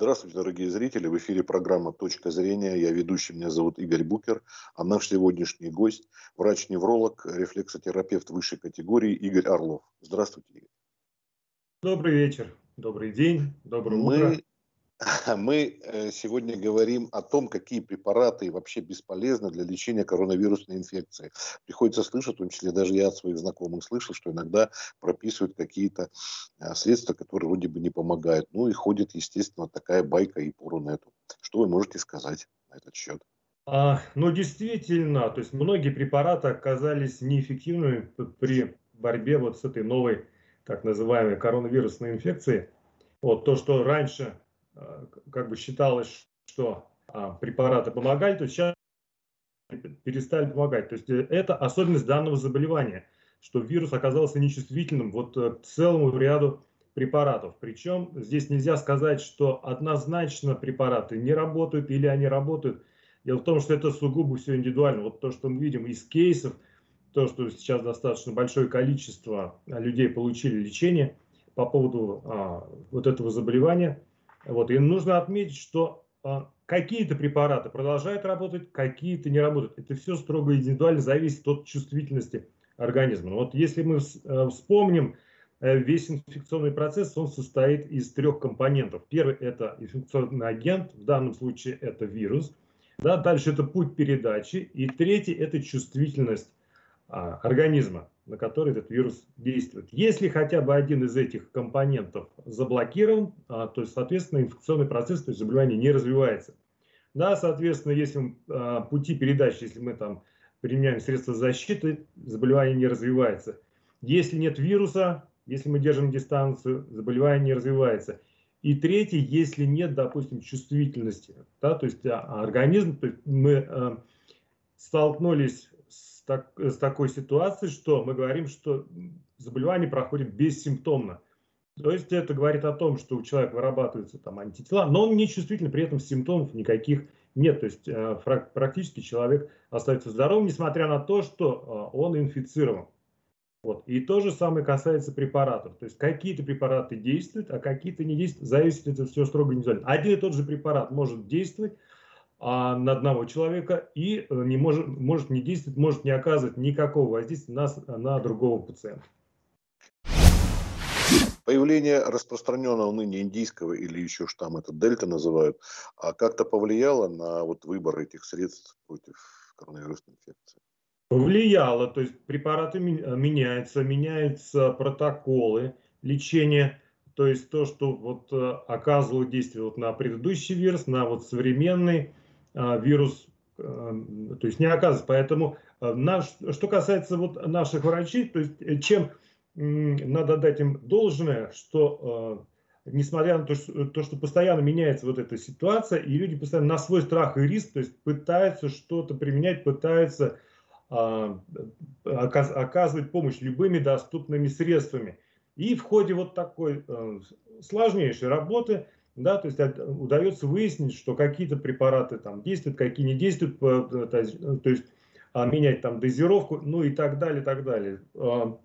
Здравствуйте, дорогие зрители. В эфире программа «Точка зрения». Я ведущий, меня зовут Игорь Букер. А наш сегодняшний гость – врач-невролог, рефлексотерапевт высшей категории Игорь Орлов. Здравствуйте, Игорь. Добрый вечер, добрый день, доброе Мы утро. Мы э, сегодня говорим о том, какие препараты вообще бесполезны для лечения коронавирусной инфекции. Приходится слышать, в том числе даже я от своих знакомых слышал, что иногда прописывают какие-то э, средства, которые вроде бы не помогают. Ну и ходит, естественно, такая байка и по рунету. Что вы можете сказать на этот счет? А, ну, действительно, то есть многие препараты оказались неэффективными при борьбе вот с этой новой так называемой коронавирусной инфекцией. Вот то, что раньше как бы считалось, что а, препараты помогали, то сейчас перестали помогать. То есть э, это особенность данного заболевания, что вирус оказался нечувствительным вот э, к целому ряду препаратов. Причем здесь нельзя сказать, что однозначно препараты не работают или они работают. Дело в том, что это сугубо все индивидуально. Вот то, что мы видим из кейсов, то, что сейчас достаточно большое количество людей получили лечение по поводу а, вот этого заболевания – вот, и нужно отметить, что а, какие-то препараты продолжают работать, какие-то не работают. Это все строго индивидуально зависит от чувствительности организма. Вот если мы э, вспомним, э, весь инфекционный процесс, он состоит из трех компонентов. Первый – это инфекционный агент, в данном случае это вирус. Да, дальше это путь передачи. И третий – это чувствительность а, организма на который этот вирус действует. Если хотя бы один из этих компонентов заблокирован, а, то есть, соответственно, инфекционный процесс, то есть заболевание не развивается. Да, соответственно, если а, пути передачи, если мы там применяем средства защиты, заболевание не развивается. Если нет вируса, если мы держим дистанцию, заболевание не развивается. И третий, если нет, допустим, чувствительности, да, то есть а, организм, то есть мы столкнулись так, с такой ситуацией, что мы говорим, что заболевание проходит бессимптомно. То есть это говорит о том, что у человека вырабатываются там антитела, но он не чувствительный, при этом симптомов никаких нет. То есть э, практически человек остается здоровым, несмотря на то, что э, он инфицирован. Вот. И то же самое касается препаратов. То есть какие-то препараты действуют, а какие-то не действуют. Зависит это все строго индивидуально. Один и тот же препарат может действовать, а, на одного человека и э, не может, может не действовать, может не оказывать никакого воздействия на, на другого пациента. Появление распространенного ныне индийского или еще штамм, это дельта называют, а как-то повлияло на вот выбор этих средств против коронавирусной инфекции? Повлияло, то есть препараты меняются, меняются протоколы лечения, то есть то, что вот э, оказывало действие вот на предыдущий вирус, на вот современный, вирус э, то есть не оказывается. Поэтому э, наш, что касается вот наших врачей, то есть э, чем надо дать им должное, что несмотря на то, что, то, что постоянно меняется вот эта ситуация, и люди постоянно на свой страх и риск, то есть пытаются что-то применять, пытаются оказывать помощь любыми доступными средствами. И в ходе вот такой а, сложнейшей работы да, то есть удается выяснить, что какие-то препараты там действуют, какие не действуют, то есть а, менять там дозировку, ну и так далее, так далее. А,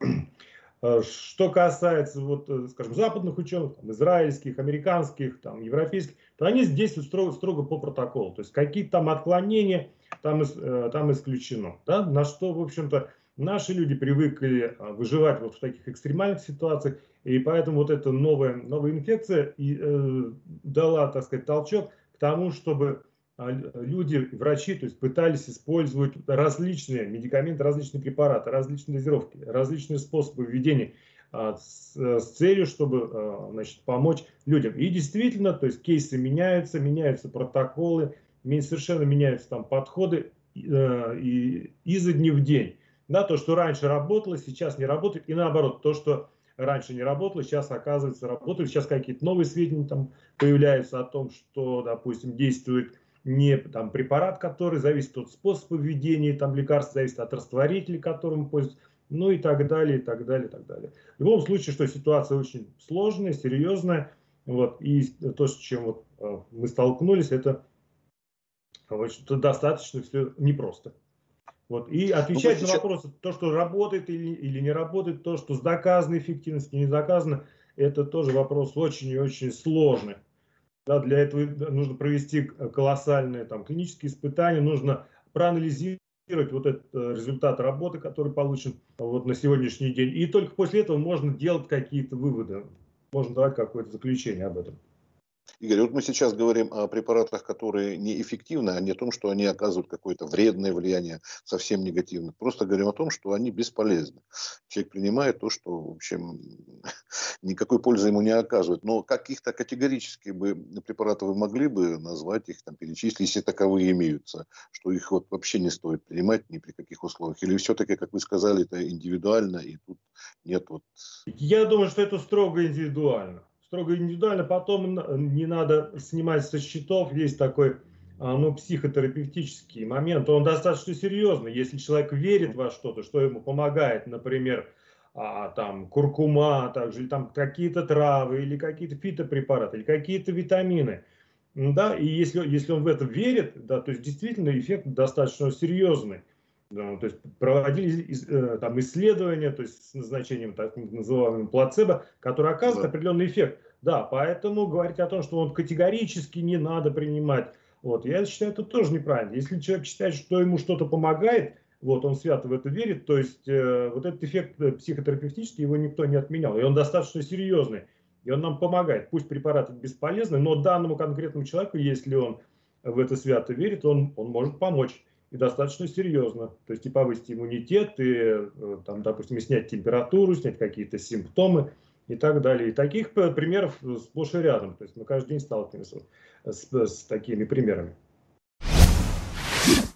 а, что касается, вот, э, скажем, западных ученых, там, израильских, американских, там, европейских, то они действуют строго, строго по протоколу. То есть какие-то там отклонения там, э, там исключено. Да? На что, в общем-то, Наши люди привыкли выживать вот в таких экстремальных ситуациях, и поэтому вот эта новая, новая инфекция и, э, дала, так сказать, толчок к тому, чтобы а, люди, врачи, то есть пытались использовать различные медикаменты, различные препараты, различные дозировки, различные способы введения а, с, целью, чтобы а, значит, помочь людям. И действительно, то есть кейсы меняются, меняются протоколы, совершенно меняются там подходы э, и изо дня в день. Да, то, что раньше работало, сейчас не работает. И наоборот, то, что раньше не работало, сейчас оказывается работает. Сейчас какие-то новые сведения там появляются о том, что, допустим, действует не там, препарат, который зависит от способа введения там, лекарств, зависит от растворителя, которым пользуются, ну и так далее, и так далее, и так далее. В любом случае, что ситуация очень сложная, серьезная, вот, и то, с чем вот, э, мы столкнулись, это, это достаточно все непросто. Вот. И отвечать ну, на вопросы, то, что работает или, или не работает, то, что с доказанной эффективностью, не доказано, это тоже вопрос очень и очень сложный. Да, для этого нужно провести колоссальные там, клинические испытания, нужно проанализировать вот этот э, результат работы, который получен вот на сегодняшний день. И только после этого можно делать какие-то выводы, можно давать какое-то заключение об этом. Игорь, вот мы сейчас говорим о препаратах, которые неэффективны, а не о том, что они оказывают какое-то вредное влияние, совсем негативное. Просто говорим о том, что они бесполезны. Человек принимает то, что, в общем, никакой пользы ему не оказывает. Но каких-то категорически бы препаратов вы могли бы назвать, их там перечислить, если таковые имеются, что их вот вообще не стоит принимать ни при каких условиях? Или все-таки, как вы сказали, это индивидуально, и тут нет вот... Я думаю, что это строго индивидуально строго индивидуально. Потом не надо снимать со счетов. Есть такой а, ну, психотерапевтический момент. Он достаточно серьезный. Если человек верит во что-то, что ему помогает, например, а, там куркума, также там какие-то травы или какие-то фитопрепараты, или какие-то витамины. Да, и если, если он в это верит, да, то есть действительно эффект достаточно серьезный. Да, то есть проводили э, там, исследования, то есть с назначением так называемого плацебо, который оказывает да. определенный эффект. Да, поэтому говорить о том, что он категорически не надо принимать, вот, я считаю, это тоже неправильно. Если человек считает, что ему что-то помогает, вот, он свято в это верит, то есть э, вот этот эффект э, психотерапевтический его никто не отменял, и он достаточно серьезный, и он нам помогает. Пусть препараты бесполезны, но данному конкретному человеку, если он в это свято верит, он, он может помочь и достаточно серьезно. То есть и повысить иммунитет, и, э, там, допустим, и снять температуру, снять какие-то симптомы и так далее. И таких примеров сплошь и рядом. То есть мы каждый день сталкиваемся с, с такими примерами.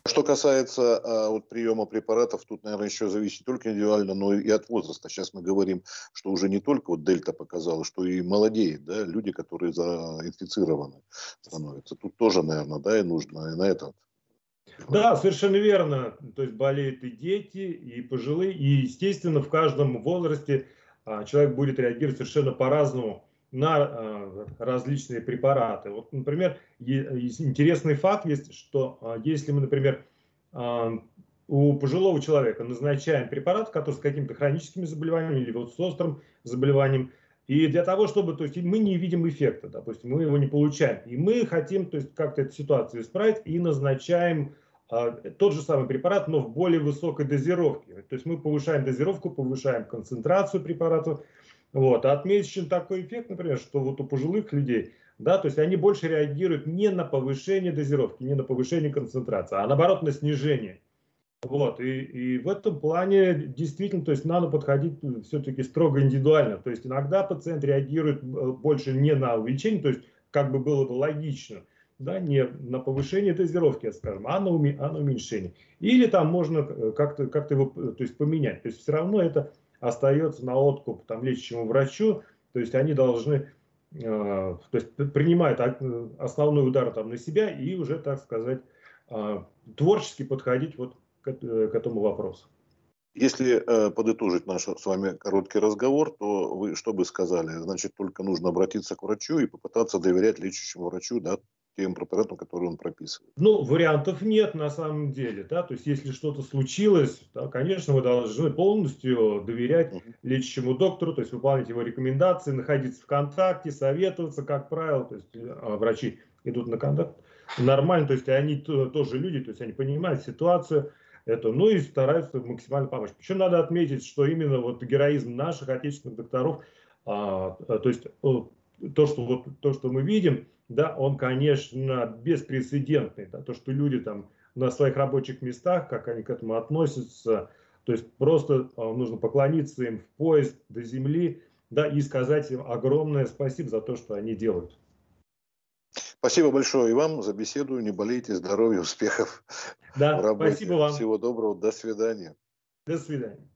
Что касается а, вот, приема препаратов, тут, наверное, еще зависит не только индивидуально, но и от возраста. Сейчас мы говорим, что уже не только вот дельта показала, что и молодеют, да, люди, которые заинфицированы становятся. Тут тоже, наверное, да, и нужно и на это да, совершенно верно. То есть болеют и дети, и пожилые, и, естественно, в каждом возрасте а, человек будет реагировать совершенно по-разному на а, различные препараты. Вот, например, интересный факт есть, что а, если мы, например, у пожилого человека назначаем препарат, который с какими-то хроническими заболеваниями или вот с острым заболеванием, и для того, чтобы, то есть мы не видим эффекта, допустим, мы его не получаем, и мы хотим, то есть как-то эту ситуацию исправить и назначаем а, тот же самый препарат, но в более высокой дозировке. То есть мы повышаем дозировку, повышаем концентрацию препарата. Вот. А отмечен такой эффект, например, что вот у пожилых людей, да, то есть они больше реагируют не на повышение дозировки, не на повышение концентрации, а наоборот на снижение. Вот, и, и в этом плане действительно, то есть надо подходить все-таки строго индивидуально. То есть иногда пациент реагирует э, больше не на увеличение, то есть как бы было бы логично, да, не на повышение дозировки, скажем, а на, уми, а на уменьшение. Или там можно э, как-то как его э, то есть, поменять. То есть все равно это остается на откуп там, лечащему врачу, то есть они должны э, то есть принимают основной удар там, на себя и уже, так сказать, э, творчески подходить вот к, к этому вопросу. Если э, подытожить наш с вами короткий разговор, то вы что бы сказали? Значит, только нужно обратиться к врачу и попытаться доверять лечащему врачу, да, тем препаратам, которые он прописывает? Ну, вариантов нет на самом деле. Да? То есть, если что-то случилось, да, конечно, вы должны полностью доверять uh-huh. лечащему доктору, то есть выполнять его рекомендации, находиться в контакте, советоваться, как правило. То есть, а, врачи идут на контакт нормально, то есть они тоже люди, то есть они понимают ситуацию, это, ну и стараются максимально помочь. Причем надо отметить, что именно вот героизм наших отечественных докторов, а, то есть то, что вот то, что мы видим, да, он, конечно, беспрецедентный. Да, то, что люди там на своих рабочих местах, как они к этому относятся, то есть просто а, нужно поклониться им в поезд до земли, да, и сказать им огромное спасибо за то, что они делают. Спасибо большое и вам за беседу. Не болейте, здоровья, успехов да, в работе. Спасибо вам. Всего доброго, до свидания. До свидания.